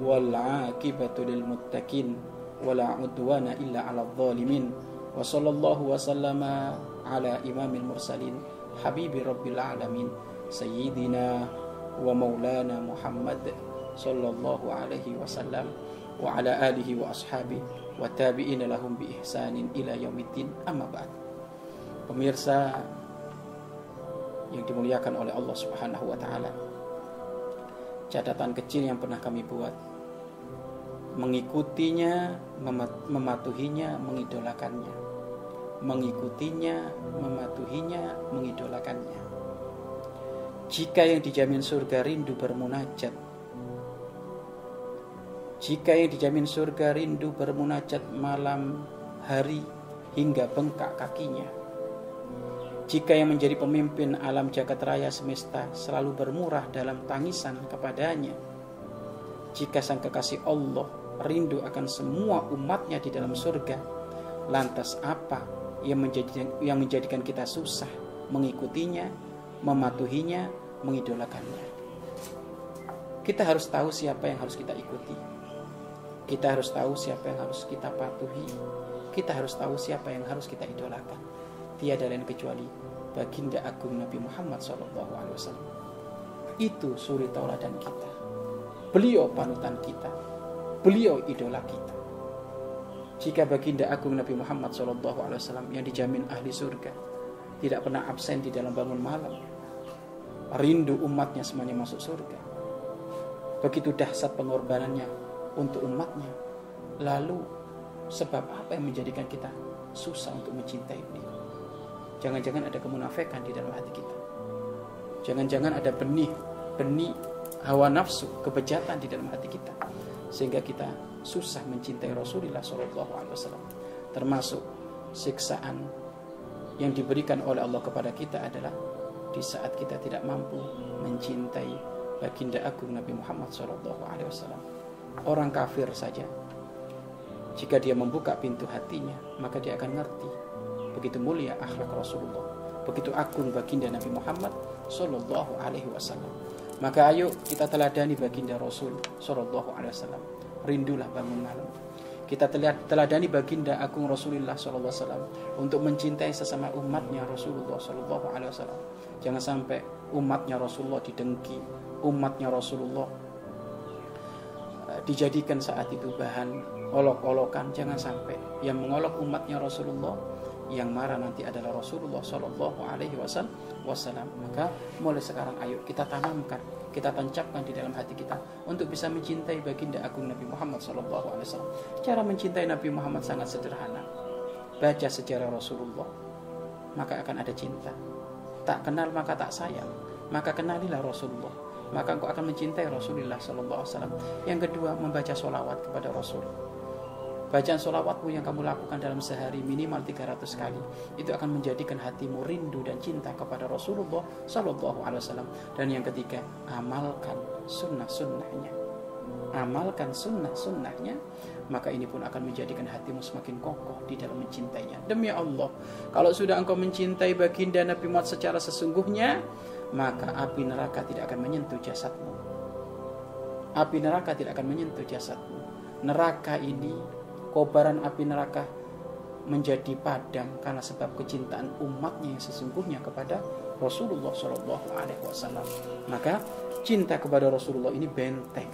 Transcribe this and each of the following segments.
Wal aqibatu lil muttaqin. Wala udwana illa ala zalimin. Wa sallallahu wa sallama ala imamil mursalin. Habibi rabbil alamin. Sayyidina wa maulana Muhammad sallallahu alaihi wasallam wa ala alihi wa ashabi wa tabi'ina lahum bi ihsanin ila yaumiddin. Pemirsa yang dimuliakan oleh Allah Subhanahu wa taala. Catatan kecil yang pernah kami buat mengikutinya, mematuhinya, mengidolakannya. Mengikutinya, mematuhinya, mengidolakannya. Jika yang dijamin surga rindu bermunajat Jika yang dijamin surga rindu bermunajat malam hari hingga bengkak kakinya Jika yang menjadi pemimpin alam jagat raya semesta selalu bermurah dalam tangisan kepadanya Jika sang kekasih Allah rindu akan semua umatnya di dalam surga Lantas apa yang menjadikan, yang menjadikan kita susah mengikutinya mematuhinya, mengidolakannya. Kita harus tahu siapa yang harus kita ikuti. Kita harus tahu siapa yang harus kita patuhi. Kita harus tahu siapa yang harus kita idolakan. Tiada lain kecuali baginda agung Nabi Muhammad SAW. Itu suri tauladan kita. Beliau panutan kita. Beliau idola kita. Jika baginda agung Nabi Muhammad SAW yang dijamin ahli surga tidak pernah absen di dalam bangun malam. Rindu umatnya semuanya masuk surga. Begitu dahsyat pengorbanannya untuk umatnya. Lalu sebab apa yang menjadikan kita susah untuk mencintai beliau? Jangan-jangan ada kemunafikan di dalam hati kita. Jangan-jangan ada benih, benih hawa nafsu, kebejatan di dalam hati kita. Sehingga kita susah mencintai Rasulullah SAW. Termasuk siksaan yang diberikan oleh Allah kepada kita adalah di saat kita tidak mampu mencintai baginda agung Nabi Muhammad SAW. Orang kafir saja, jika dia membuka pintu hatinya, maka dia akan ngerti begitu mulia akhlak Rasulullah, begitu agung baginda Nabi Muhammad Sallallahu Alaihi Wasallam. Maka ayo kita teladani baginda Rasul Sallallahu Alaihi Wasallam. Rindulah bangun malam kita teladani baginda agung Rasulullah SAW untuk mencintai sesama umatnya Rasulullah SAW. Jangan sampai umatnya Rasulullah didengki, umatnya Rasulullah eh, dijadikan saat itu bahan olok-olokan. Jangan sampai yang mengolok umatnya Rasulullah yang marah nanti adalah Rasulullah Shallallahu Alaihi Wasallam. Maka mulai sekarang ayo kita tanamkan kita tancapkan di dalam hati kita untuk bisa mencintai baginda agung Nabi Muhammad SAW. Cara mencintai Nabi Muhammad sangat sederhana. Baca sejarah Rasulullah, maka akan ada cinta. Tak kenal maka tak sayang, maka kenalilah Rasulullah. Maka engkau akan mencintai Rasulullah SAW. Yang kedua, membaca solawat kepada Rasul Bacaan solawatmu yang kamu lakukan dalam sehari minimal 300 kali itu akan menjadikan hatimu rindu dan cinta kepada Rasulullah Sallallahu Alaihi Wasallam. Dan yang ketiga, amalkan sunnah-sunnahnya. Amalkan sunnah-sunnahnya, maka ini pun akan menjadikan hatimu semakin kokoh di dalam mencintainya. Demi Allah, kalau sudah engkau mencintai baginda Nabi Muhammad secara sesungguhnya, maka api neraka tidak akan menyentuh jasadmu. Api neraka tidak akan menyentuh jasadmu. Neraka ini kobaran api neraka menjadi padam karena sebab kecintaan umatnya yang sesungguhnya kepada Rasulullah Shallallahu Alaihi Wasallam. Maka cinta kepada Rasulullah ini benteng.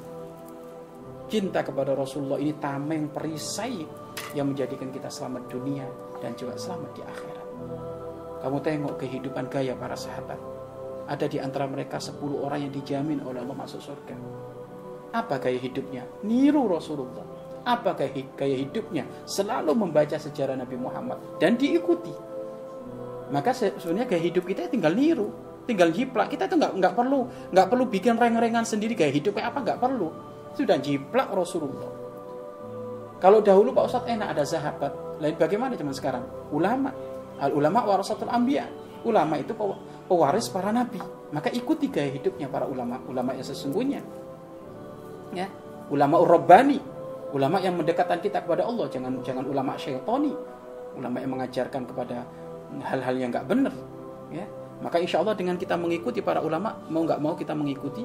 Cinta kepada Rasulullah ini tameng perisai yang menjadikan kita selamat dunia dan juga selamat di akhirat. Kamu tengok kehidupan gaya para sahabat. Ada di antara mereka 10 orang yang dijamin oleh Allah masuk surga. Apa gaya hidupnya? Niru Rasulullah apa gaya hidupnya selalu membaca sejarah Nabi Muhammad dan diikuti maka sebenarnya gaya hidup kita tinggal niru tinggal jiplak kita itu nggak nggak perlu nggak perlu bikin reng-rengan sendiri gaya hidup kayak apa nggak perlu sudah jiplak Rasulullah Kalau dahulu Pak Ustadz enak ada sahabat. Lain bagaimana zaman sekarang? Ulama. Al ulama warasatul anbiya. Ulama itu pewaris para nabi. Maka ikuti gaya hidupnya para ulama, ulama yang sesungguhnya. Ya, ulama urabani, ulama yang mendekatkan kita kepada Allah, jangan jangan ulama syaitani, ulama yang mengajarkan kepada hal-hal yang nggak benar. Ya, maka insya Allah dengan kita mengikuti para ulama, mau nggak mau kita mengikuti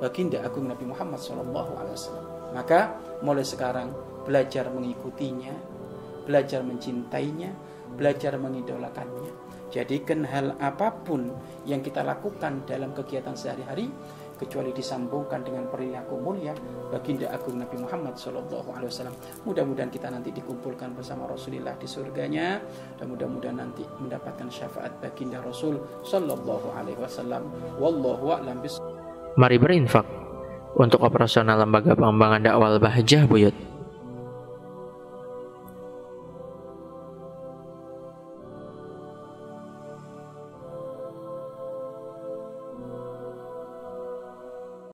baginda agung Nabi Muhammad SAW. Maka mulai sekarang belajar mengikutinya, belajar mencintainya, belajar mengidolakannya. Jadikan hal apa pun yang kita lakukan dalam kegiatan sehari-hari kecuali disambungkan dengan perilaku mulia baginda agung Nabi Muhammad Shallallahu Alaihi Wasallam. Mudah-mudahan kita nanti dikumpulkan bersama Rasulullah di surganya dan mudah-mudahan nanti mendapatkan syafaat baginda Rasul Shallallahu Alaihi Wasallam. Wallahu a'lam Mari berinfak untuk operasional lembaga pengembangan dakwah Bahjah Buyut.